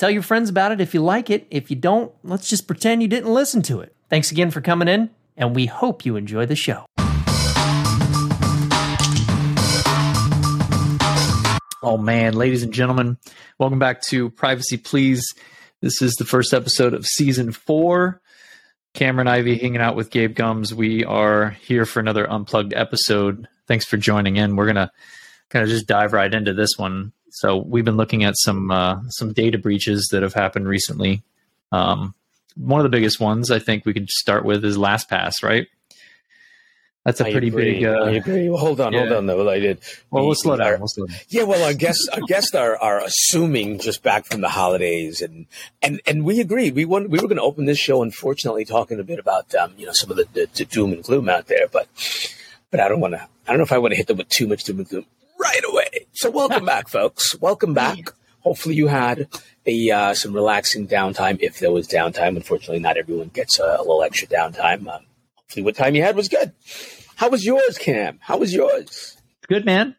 Tell your friends about it if you like it. If you don't, let's just pretend you didn't listen to it. Thanks again for coming in, and we hope you enjoy the show. Oh man, ladies and gentlemen, welcome back to Privacy Please. This is the first episode of season four. Cameron Ivy hanging out with Gabe Gumbs. We are here for another unplugged episode. Thanks for joining in. We're gonna kind of just dive right into this one. So we've been looking at some uh, some data breaches that have happened recently. Um, one of the biggest ones I think we could start with is LastPass, right? That's a I pretty agree. big. Uh, I agree. Well, hold on, hold on. Though I did. well, we- we'll slow down. We'll slow down. Yeah, well, our guests, our guests are, are assuming just back from the holidays, and and and we agree. We want we were going to open this show, unfortunately, talking a bit about um, you know some of the, the, the doom and gloom out there, but but I don't want to. I don't know if I want to hit them with too much doom and gloom right away. So welcome back, folks. Welcome back. Hopefully, you had a uh, some relaxing downtime, if there was downtime. Unfortunately, not everyone gets a, a little extra downtime. Um, hopefully, what time you had was good. How was yours, Cam? How was yours? Good man.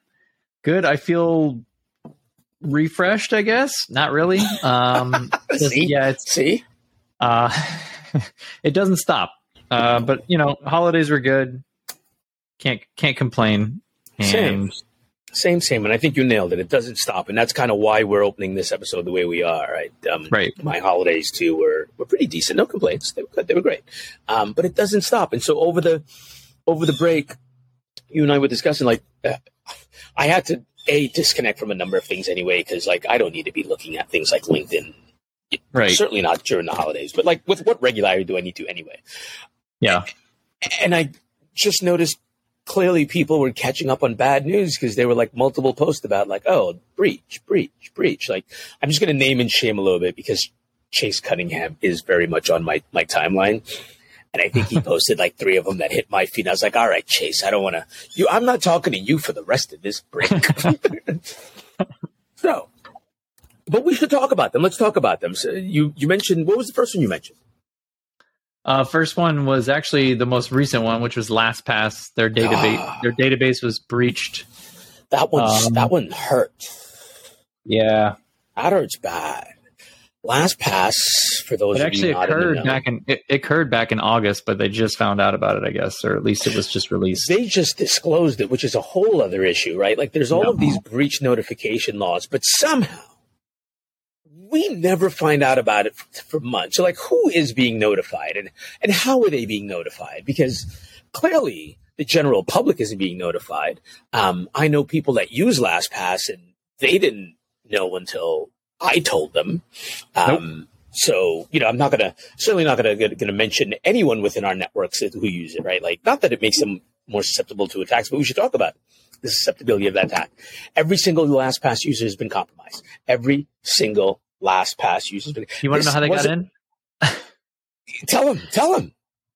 Good. I feel refreshed. I guess not really. Um, See? yeah, it's See, uh, it doesn't stop. Uh, but you know, holidays were good. Can't can't complain. And Same, same. Same, and I think you nailed it. It doesn't stop. And that's kind of why we're opening this episode the way we are, right? Um, Right. My holidays, too, were, were pretty decent. No complaints. They were good. They were great. Um, but it doesn't stop. And so over the, over the break, you and I were discussing, like, uh, I had to, A, disconnect from a number of things anyway, because, like, I don't need to be looking at things like LinkedIn. right. Certainly not during the holidays, but, like, with what regularity do I need to anyway? Yeah. and I just noticed clearly people were catching up on bad news because there were like multiple posts about like, oh, breach, breach, breach. Like, I'm just going to name and shame a little bit because Chase Cunningham is very much on my, my timeline. And I think he posted like three of them that hit my feed. I was like, all right, Chase, I don't want to, you, I'm not talking to you for the rest of this break. so, but we should talk about them. Let's talk about them. So you, you mentioned, what was the first one you mentioned? Uh, first one was actually the most recent one, which was LastPass. Their database Ah. their database was breached. That one, Um, that one hurt. Yeah. That hurts bad. Last pass for those It actually you not in the occurred back in it, it occurred back in August, but they just found out about it, I guess, or at least it was just released. They just disclosed it, which is a whole other issue, right? Like there's all Yeah. of these breach notification laws, but somehow we never find out about it for, for months. So like who is being notified and, and how are they being notified? Because clearly the general public isn't being notified. Um, I know people that use LastPass and they didn't know until I told them. Um, So, you know, I'm not going to, certainly not going to, going to mention anyone within our networks who use it, right? Like, not that it makes them more susceptible to attacks, but we should talk about the susceptibility of that attack. Every single LastPass user has been compromised. Every single LastPass user has been. you want to know how they got in? Tell them, tell them.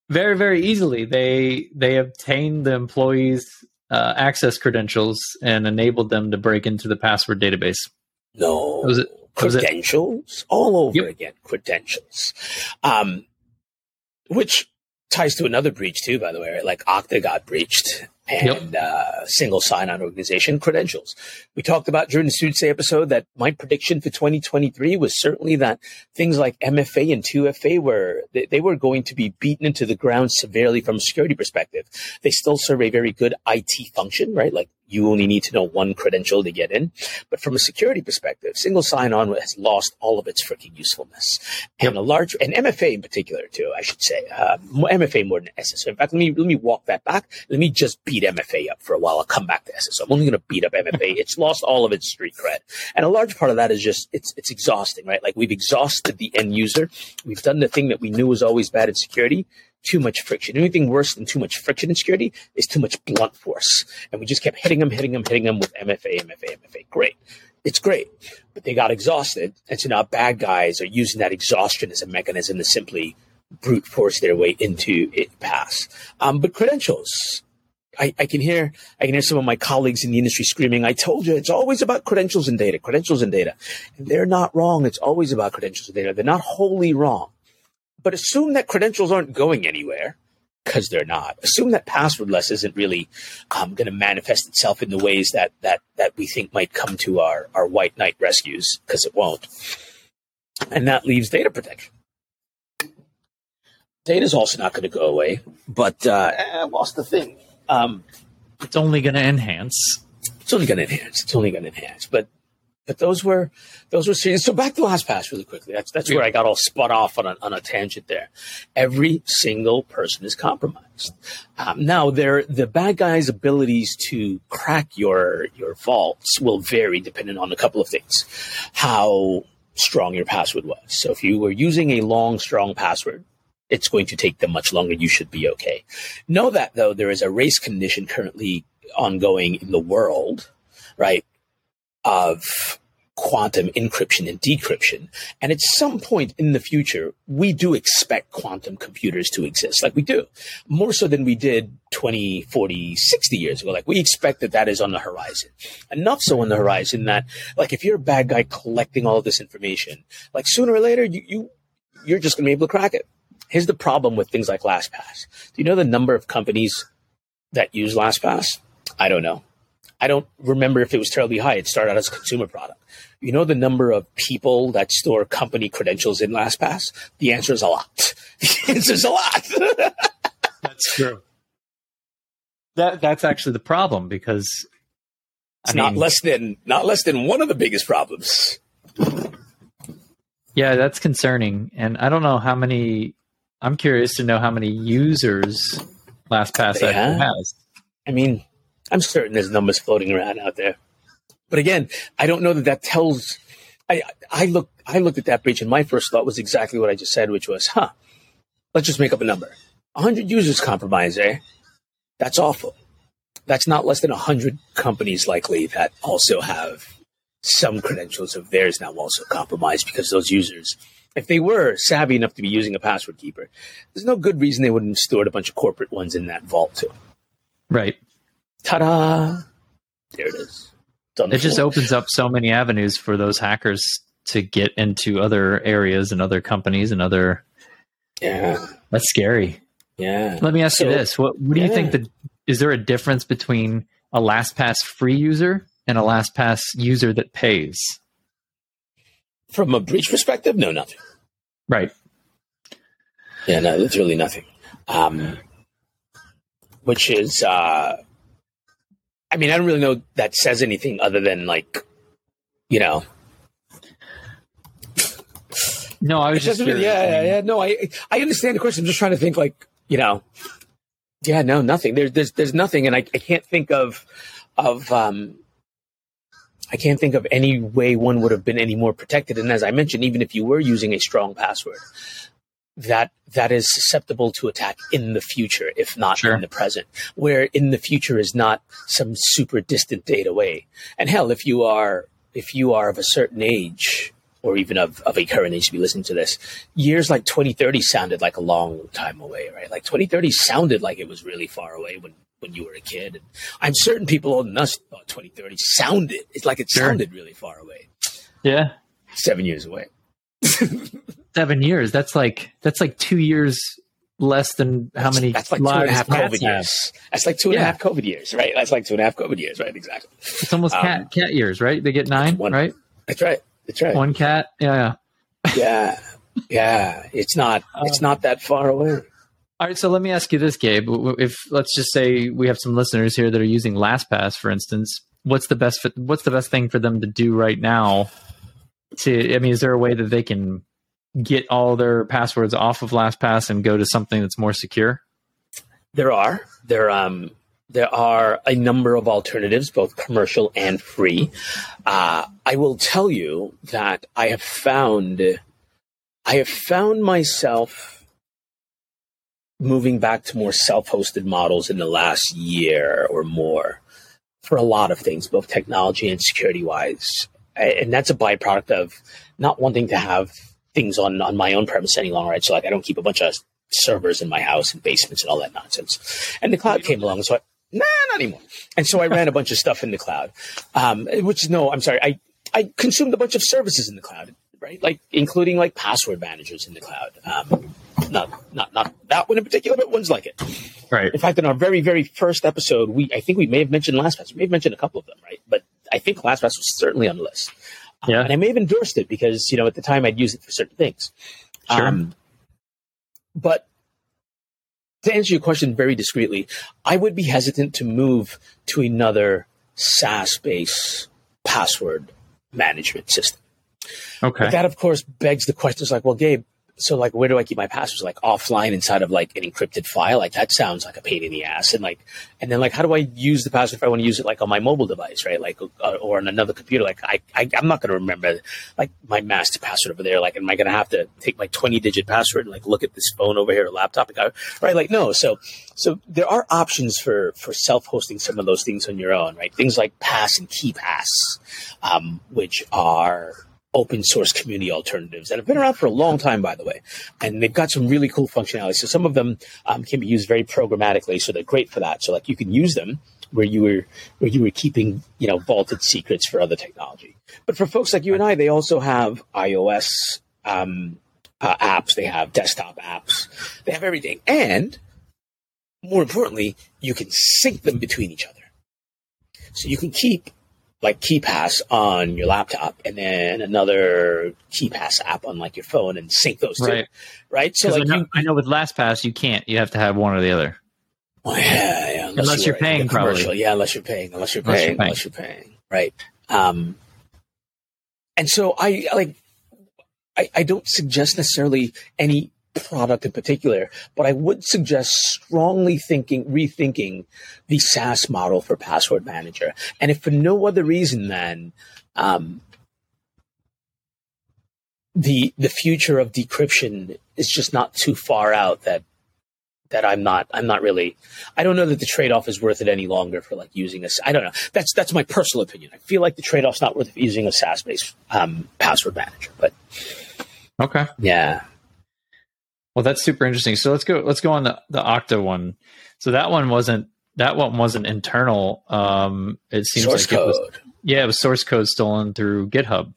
Very, very easily. They they obtained the employees' uh, access credentials and enabled them to break into the password database. No. Was it- credentials all over Yep. again credentials um which ties to another breach too by the way right? like okta got breached and uh, single sign-on organization credentials. We talked about during the Soothsayer episode that my prediction for 2023 was certainly that things like mfa and 2fa were they, they were going to be beaten into the ground severely from a security perspective. They still serve a very good it function right? Like you only need to know one credential to get in but from a security perspective, single sign-on has lost all of its freaking usefulness. And a large, and MFA in particular too, I should say, uh, MFA more than SSO. In fact, let me let me walk that back. Let me just beat MFA up for a while. I'll come back to SSO. I'm only going to beat up MFA. it's lost all of its street cred, and a large part of that is just it's it's exhausting, right? Like we've exhausted the end user. We've done the thing that we knew was always bad in security too much friction. Anything worse than too much friction in security is too much blunt force. And we just kept hitting them, hitting them, hitting them with MFA, MFA, MFA. Great. It's great. But they got exhausted. And so now bad guys are using that exhaustion as a mechanism to simply brute force their way into it pass. Um, but credentials, I, I, can hear I can hear some of my colleagues in the industry screaming, I told you it's always about credentials and data, credentials and data. And they're not wrong. It's always about credentials and data. They're not wholly wrong. But assume that credentials aren't going anywhere because they're not. Assume that passwordless isn't really um, going to manifest itself in the ways that that that we think might come to our our white knight rescues because it won't. And that leaves data protection. Data is also not going to go away, but uh, eh, what's the thing? Um, it's only going to enhance. It's only going to enhance. It's only going to enhance. But but those were those were serious. So back to last LastPass really quickly. That's that's yeah. where I got all spun off on a, on a tangent there. Every single person is compromised. Um, now, there the bad guys' abilities to crack your your vaults will vary depending on a couple of things. How strong your password was. So if you were using a long, strong password, it's going to take them much longer. You should be okay. Know that though, there is a race condition currently ongoing in the world, right? Of quantum encryption and decryption. And at some point in the future, we do expect quantum computers to exist. Like we do. More so than we did 20, 40, 60 years ago. Like we expect that that is on the horizon. Enough so on the horizon that, like, if you're a bad guy collecting all this information, like sooner or later, you, you you're just going to be able to crack it. Here's the problem with things like LastPass. Do you know the number of companies that use LastPass? I don't know. I don't remember if it was terribly high. It started out as a consumer product. You know the number of people that store company credentials in LastPass? The answer is a lot. The answer is a lot. that's true. That that's actually the problem because it's I not mean, less than not less than one of the biggest problems. Yeah, that's concerning, and I don't know how many I'm curious to know how many users LastPass actually has. I mean, I'm certain there's numbers floating around out there, but again, I don't know that that tells. I I look I looked at that breach, and my first thought was exactly what I just said, which was, "Huh, let's just make up a number. 100 users compromised eh? That's awful. That's not less than 100 companies likely that also have some credentials of theirs now also compromised because those users if they were savvy enough to be using a password keeper, there's no good reason they wouldn't have stored a bunch of corporate ones in that vault too. Right. Ta-da! There it is. It just opens up so many avenues for those hackers to get into other areas and other companies and other. Yeah. That's scary. Yeah. Let me ask so, you this: What, what do yeah. you think that is there a difference between a LastPass free user and a LastPass user that pays? From a breach perspective, no, nothing. Right. Yeah, no, there's really nothing. Um, which is, uh, I mean, I don't really know that says anything other than like, you know. No, I was just really, yeah, yeah, yeah. No, I I understand the question. I'm just trying to think like, you know, yeah, no, nothing. There's there's there's nothing, and I, I can't think of of um I can't think of any way one would have been any more protected. And as I mentioned, even if you were using a strong password, that that is susceptible to attack in the future, if not sure. in the present. Where in the future is not some super distant date away. And hell, if you are if you are of a certain age, or even of, of a current age to be listening to this, years like 2030 sounded like a long time away, right? Like 2030 sounded like it was really far away when when you were a kid. And I'm certain people older than us thought 2030 sounded, it's like it sure. sounded really far away. Yeah. Seven years away. Seven years. That's like, that's like two years less than how many that's like two and a half COVID years. That's like two and yeah. a half COVID years, right? That's like two and a half COVID years, right? Exactly. It's almost um, cat cat years, right? They get nine, one, right? That's right. That's right. One cat. Yeah. Yeah. yeah. yeah. It's not. It's not that far away. All right, so let me ask you this, Gabe. If let's just say we have some listeners here that are using LastPass, for instance, what's the best what's the best thing for them to do right now? To I mean, is there a way that they can get all their passwords off of LastPass and go to something that's more secure? There are there um there are a number of alternatives, both commercial and free. Uh, I will tell you that I have found I have found myself moving back to more self-hosted models in the last year or more for a lot of things, both technology and security wise. And that's a byproduct of not wanting to have things on, on my own premise any longer. Right. So like I don't keep a bunch of servers in my house and basements and all that nonsense. And the cloud came along. So I, nah, not anymore. And so I ran a bunch of stuff in the cloud, um, which is no, I'm sorry. I, I consumed a bunch of services in the cloud, right? Like including like password managers in the cloud. Um, not, not, not that one in particular, but ones like it. Right. In fact, in our very, very first episode, we, I think we may have mentioned LastPass. We may have mentioned a couple of them, right? But I think LastPass was certainly on the list. Yeah. Um, and I may have endorsed it because, you know, at the time I'd use it for certain things. Sure. Um, but to answer your question very discreetly, I would be hesitant to move to another SaaS based password management system. Okay. But that, of course, begs the question: is like, well, Gabe, so like where do I keep my passwords? Like offline inside of like an encrypted file? Like that sounds like a pain in the ass. And like, and then like, how do I use the password if I want to use it like on my mobile device, right? Like, uh, or on another computer? Like, I, I I'm not going to remember like my master password over there. Like, am I going to have to take my 20 digit password and like look at this phone over here or laptop? Like, right? Like, no. So, so there are options for for self hosting some of those things on your own, right? Things like Pass and KeePass, um, which are open source community alternatives that have been around for a long time, by the way. And they've got some really cool functionality. So some of them um, can be used very programmatically. So they're great for that. So like you can use them where you were where you were keeping you know vaulted secrets for other technology. But for folks like you and I, they also have iOS um, uh, apps. They have desktop apps. They have everything. And more importantly, you can sync them between each other. So you can keep like KeePass on your laptop and then another KeePass app on like your phone and sync those two. Right. Right. So like I know, you, I know with LastPass you can't. You have to have one or the other. well, yeah, yeah, Unless you're a paying, commercial. probably. Yeah, unless you're paying, unless you're Unless you're paying, paying. unless you're paying. Right. Um, and so I like, I, I don't suggest necessarily any product in particular, but I would suggest strongly thinking, rethinking the SaaS model for Password Manager. And if for no other reason than, um, the the future of decryption is just not too far out that that I'm not I'm not really I don't know that the trade off is worth it any longer for like using a I don't know that's that's my personal opinion I feel like the trade off's not worth using a SaaS based um, password manager but Okay. yeah Well, that's super interesting. So let's go. Let's go on the the Okta one. So that one wasn't that one wasn't internal. Um, it seems source like code it was. Yeah, it was source code stolen through GitHub.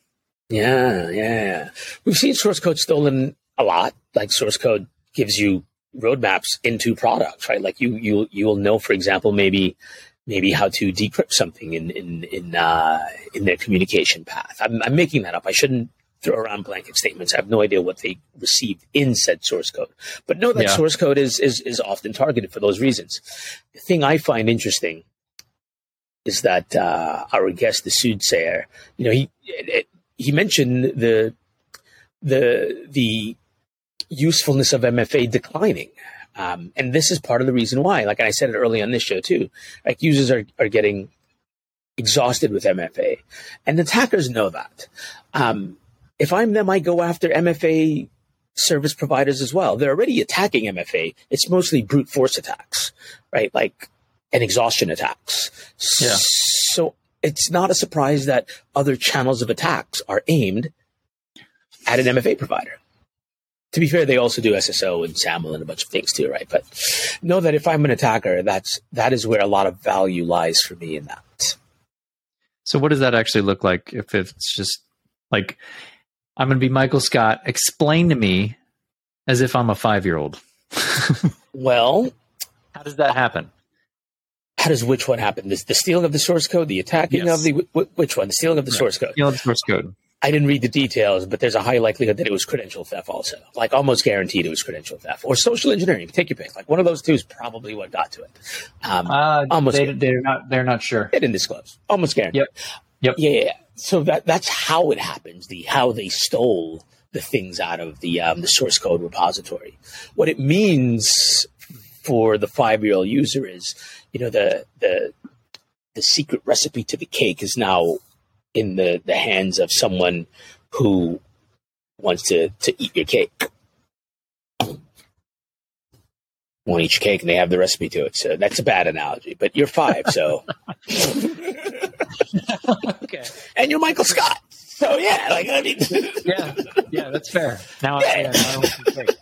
yeah yeah we've seen source code stolen a lot like source code gives you roadmaps into products right like you you you will know for example maybe maybe how to decrypt something in in in uh, in their communication path. I'm, I'm making that up. I shouldn't around blanket statements. I have no idea what they received in said source code, but know that Yeah. source code is is is often targeted for those reasons. The thing I find interesting is that uh, our guest, the soothsayer, you know, he he mentioned the the the usefulness of MFA declining. Um, and this is part of the reason why, like I said it early on this show too, like users are, are getting exhausted with MFA and attackers know that. Um, if I'm them, I go after MFA service providers as well. They're already attacking MFA. It's mostly brute force attacks, right? Like, and exhaustion attacks. Yeah. So it's not a surprise that other channels of attacks are aimed at an MFA provider. To be fair, they also do SSO and SAML and a bunch of things too, right? But know that if I'm an attacker, that's that is where a lot of value lies for me in that. So what does that actually look like if it's just like I'm going to be Michael Scott, explain to me as if I'm a 5-year-old. Well, How does that happen? how does which one happen? This, the stealing of the source code, the attacking Yes. of the wh- which one? The stealing of the Right. source code. Know the source code. I didn't read the details, but there's a high likelihood that it was credential theft also. Like almost guaranteed it was credential theft or social engineering. Take your pick. Like one of those two is probably what got to it. Um, Uh, Almost They, they're not they're not sure. they didn't disclose. Almost guaranteed. Yep. Yep. Yeah, yeah, yeah. So that that's how it happens. The how they stole the things out of the um, the source code repository. What it means for the five year old user is, you know, the the the secret recipe to the cake is now in the the hands of someone who wants to to eat your cake. one each cake and they have the recipe to it. So that's a bad analogy, but you're five, so okay. and you're Michael Scott. So yeah, like I mean, Yeah, yeah, that's fair. Now, Yeah. I, yeah, I want some cake.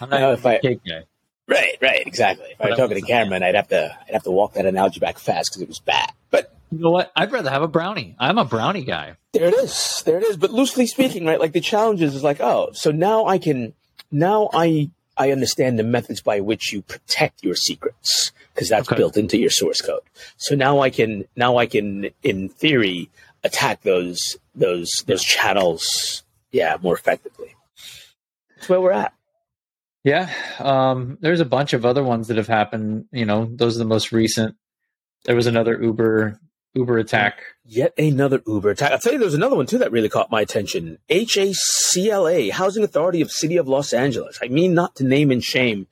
I'm not if I- cake guy. right, right, exactly. If I were talking to. Cameron, I'd have to, I'd have to walk that analogy back fast because it was bad. But You know what? I'd rather have a brownie. I'm a brownie guy. there it is, there it is. But loosely speaking, right, like the challenge is, is like, oh, so now I can, now I, I understand the methods by which you protect your secrets because that's Okay. built into your source code. So now I can, now I can, in theory, attack those, those, those channels, yeah, more effectively. That's where we're at. Yeah, um, there's a bunch of other ones that have happened. You know, those are the most recent. There was another Uber Uber attack. Yet another Uber attack. I'll tell you, there's another one too that really caught my attention. HACLA, Housing Authority of City of Los Angeles. I mean, not to name and shame.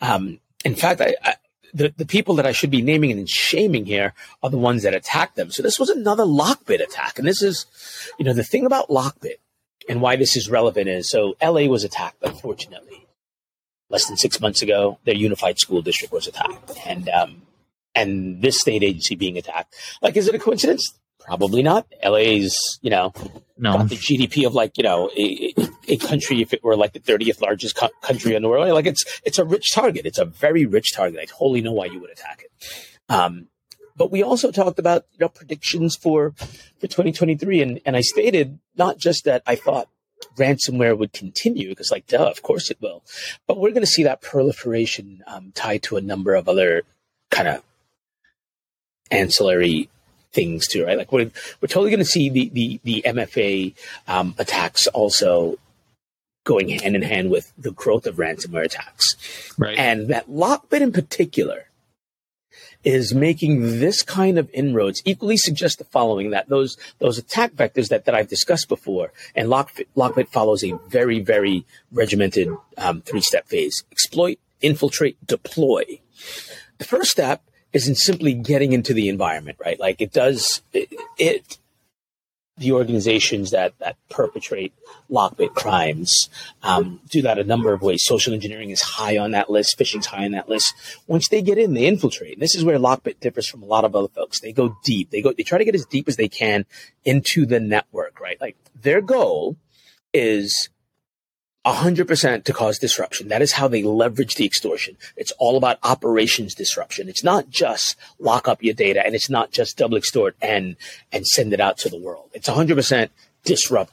Um, in fact, I, I, the the people that I should be naming and shaming here are the ones that attacked them. So this was another Lockbit attack, and this is, you know, the thing about Lockbit and why this is relevant is so LA was attacked, unfortunately, less than six months ago. Their unified school district was attacked, and um, and this state agency being attacked. Like, is it a coincidence? Probably not. LA's, you know, No, got the GDP of like, you know, a, a- country if it were like the 30th largest co- country in the world. Like, it's it's a rich target. It's a very rich target. I totally know why you would attack it. Um, but we also talked about you know predictions for for 2023, and and I stated not just that I thought ransomware would continue because like duh of course it will but we're going to see that proliferation um, tied to a number of other kind of ancillary things too, right? Like we're we're totally going to see the the the MFA um, attacks also going hand in hand with the growth of ransomware attacks, right. and that Lockbit in particular is making this kind of inroads equally suggest the following that those those attack vectors that, that I've discussed before and Lockbit, Lockbit follows a very very regimented um, three step phase exploit infiltrate deploy the first step isn't simply getting into the environment, right? Like it does it, it the organizations that that perpetrate lockbit crimes um, do that a number of ways. Social engineering is high on that list. Phishing's high on that list. Once they get in, they infiltrate. And this is where lockbit differs from a lot of other folks. They go deep. They go. They try to get as deep as they can into the network, right? Like their goal is 100% to cause disruption. That is how they leverage the extortion. It's all about operations disruption. It's not just lock up your data and it's not just double extort and, and send it out to the world. It's 100% disrupt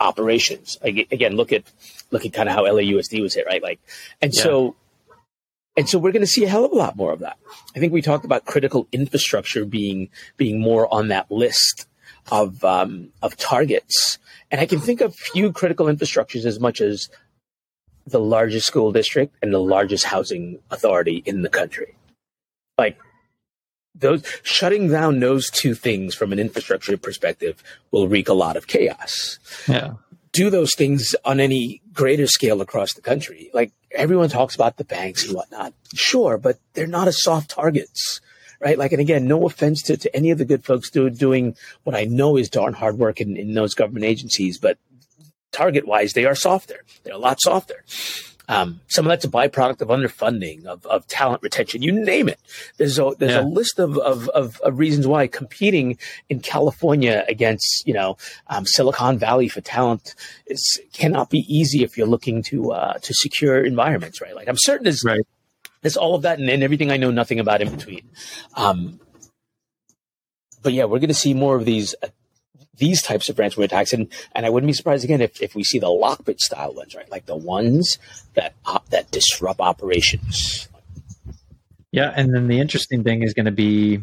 operations. Again, look at, look at kind of how LAUSD was hit, right? Like, and so, and so we're going to see a hell of a lot more of that. I think we talked about critical infrastructure being, being more on that list of, um, of targets. And I can think of few critical infrastructures as much as the largest school district and the largest housing authority in the country. Like those shutting down those two things from an infrastructure perspective will wreak a lot of chaos. yeah, Do those things on any greater scale across the country. Like everyone talks about the banks and whatnot. Sure, but they're not as soft targets. Right. Like, and again, no offense to, to any of the good folks do, doing what I know is darn hard work in, in those government agencies, but target wise, they are softer. They're a lot softer. Um, some of that's a byproduct of underfunding, of, of talent retention, you name it. There's a, there's Yeah. a list of, of, of, of reasons why competing in California against, you know, um, Silicon Valley for talent is, cannot be easy if you're looking to, uh, to secure environments, right? Like I'm certain there's, Right. There's all of that and, and everything I know nothing about in between. Um, but yeah, we're going to see more of these uh, these types of ransomware attacks, and and I wouldn't be surprised again if, if we see the lockbit style ones, right? Like the ones that op- that disrupt operations. yeah. And then the interesting thing is going to be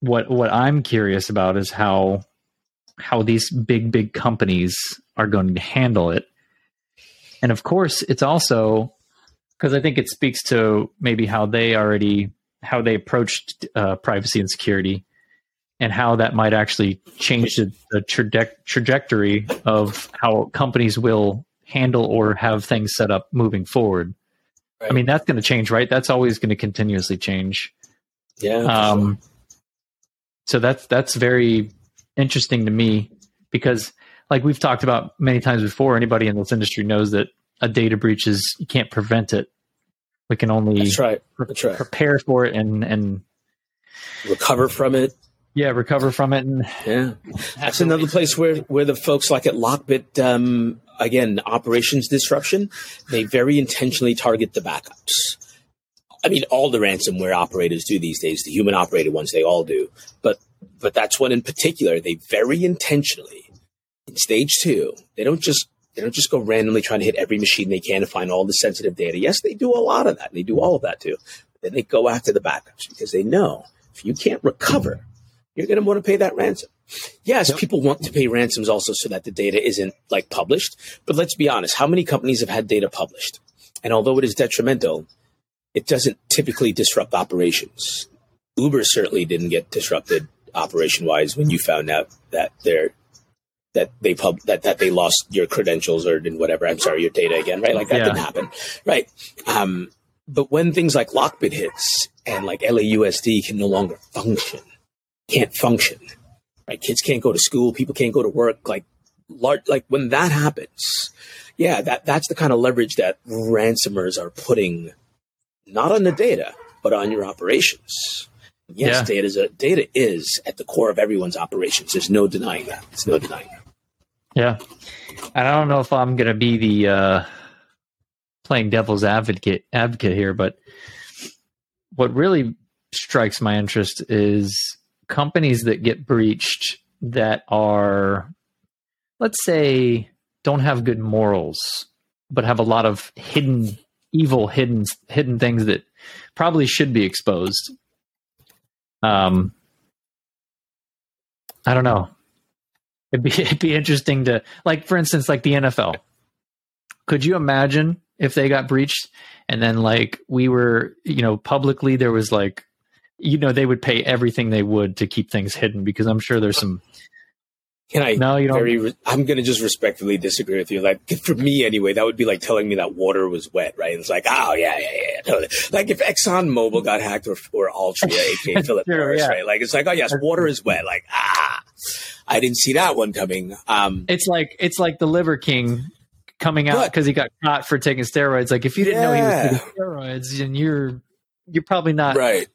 what what I'm curious about is how how these big big companies are going to handle it. And of course, it's also because I think it speaks to maybe how they already how they approached uh, privacy and security, and how that might actually change the, the traje- trajectory of how companies will handle or have things set up moving forward. I mean, that's going to change, right? That's always going to continuously change. Yeah. Um, so that's that's very interesting to me because, like we've talked about many times before, anybody in this industry knows that a data breach is you can't prevent it, We can only That's right. That's right. prepare for it and and Recover from it. yeah, recover from it and Yeah. That's another place where, where the folks like at Lockbit, um, again, operations disruption, they very intentionally target the backups. I mean, all the ransomware operators do these days. The human operated ones, they all do. But but that's one in particular. They very intentionally, in stage two, they don't just they don't just go randomly trying to hit every machine they can to find all the sensitive data. Yes, they do a lot of that. They do all of that too. But then they go after the backups because they know if you can't recover, you're going to want to pay that ransom. Yes, Yep. people want to pay ransoms also so that the data isn't like published. But let's be honest, how many companies have had data published? And although it is detrimental, it doesn't typically disrupt operations. Uber certainly didn't get disrupted operation wise when you found out that they're that they pub that, that they lost your credentials or did whatever. I'm sorry, your data again, right? Like that Yeah. didn't happen. Right. Um, but when things like Lockbit hits and like LAUSD can no longer function, can't function, right? Kids can't go to school, people can't go to work, like large, like when that happens, yeah, that, that's the kind of leverage that ransomers are putting not on the data, but on your operations. Yes, Yeah. data is a, data is at the core of everyone's operations. There's no denying that. There's no denying that. Yeah. And I don't know if I'm gonna be the uh playing devil's advocate advocate here, but what really strikes my interest is companies that get breached that are let's say don't have good morals but have a lot of hidden evil hidden hidden things that probably should be exposed um i don't know it'd be it'd be interesting to like for instance like the NFL could you imagine if they got breached and then like we were you know publicly there was like you know they would pay everything they would to keep things hidden because i'm sure there's some Can I no you don't very I'm going to just respectfully disagree with you. Like for me anyway, that would be like telling me that water was wet, right? It's like, oh yeah, yeah, yeah. Totally. Like if Exxon Mobil got hacked or or Altria, aka Philip Morris, yeah. right? Like it's like, oh yes, water is wet. Like ah, I didn't see that one coming. Um, it's like it's like the liver king coming out because he got caught for taking steroids like if you didn't know he was taking steroids then you're you're probably not right.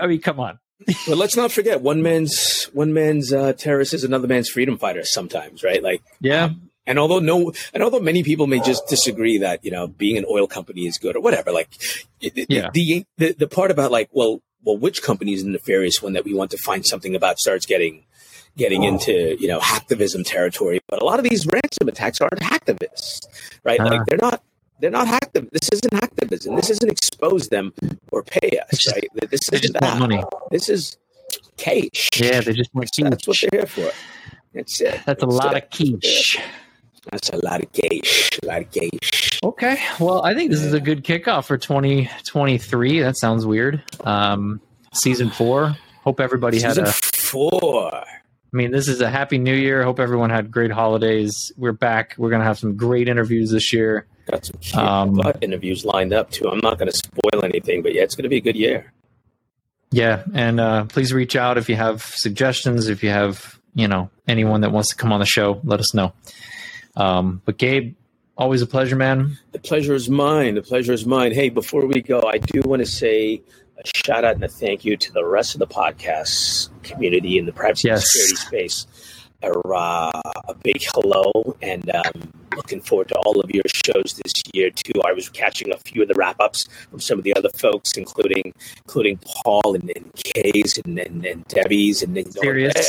i mean come on But let's not forget one man's one man's uh, terrorist is another man's freedom fighter. Sometimes, right? Like yeah And although no, and although many people may just disagree that you know being an oil company is good or whatever, like the, Yeah. the, the the part about like well well which company is the nefarious one that we want to find something about starts getting getting into you know hacktivism territory. But a lot of these ransom attacks aren't hacktivists, right? Ah. Like they're not. They're not hacktiv. This isn't hacktivism. This isn't expose them or pay us, just- right? This just that. money This is cash. yeah they just want That's what they're here for. That's it. that's a That's lot of quiche That's a lot of cash. A lot of cash. Okay. Well, I think this is a good kickoff for 2023. That sounds weird. Um, season four. Hope everybody had a. four. I mean, this is a happy new year. Hope everyone had great holidays. We're back. We're going to have some great interviews this year. Got some Um, interviews lined up too. I'm not going to spoil anything, but yeah, it's going to be a good year. Yeah. And uh, please reach out if you have suggestions. If you have, you know, anyone that wants to come on the show, let us know. Um, but Gabe, always a pleasure, man. The pleasure is mine. The pleasure is mine. Hey, before we go, I do want to say a shout out and a thank you to the rest of the podcast community in the privacy and security space. A, uh, a big hello, and um, looking forward to all of your shows this year too. I was catching a few of the wrap ups from some of the other folks, including including Paul and, and Kay's and, and, and Debbie's and, and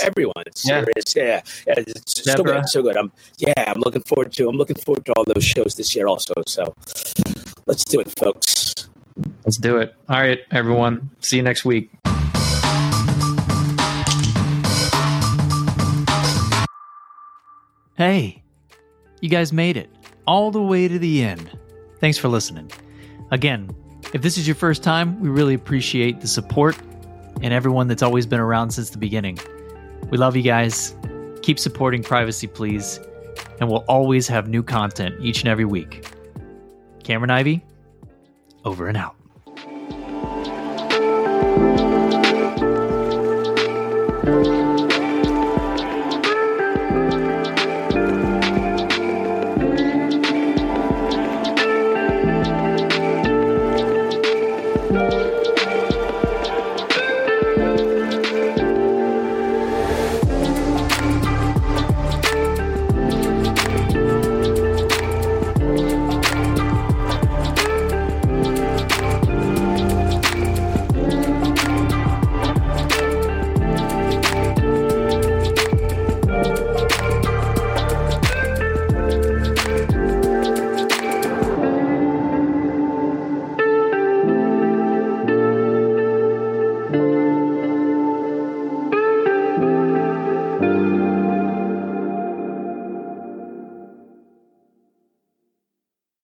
everyone. It's Yeah. serious, yeah, yeah. It's so good, so good. I'm yeah, I'm looking forward to. I'm looking forward to all those shows this year also. So let's do it, folks. Let's do it. All right, everyone. See you next week. Hey, you guys made it all the way to the end. Thanks for listening. Again, if this is your first time, we really appreciate the support and everyone that's always been around since the beginning. We love you guys. Keep supporting Privacy Please, and we'll always have new content each and every week. Cameron Ivy, over and out.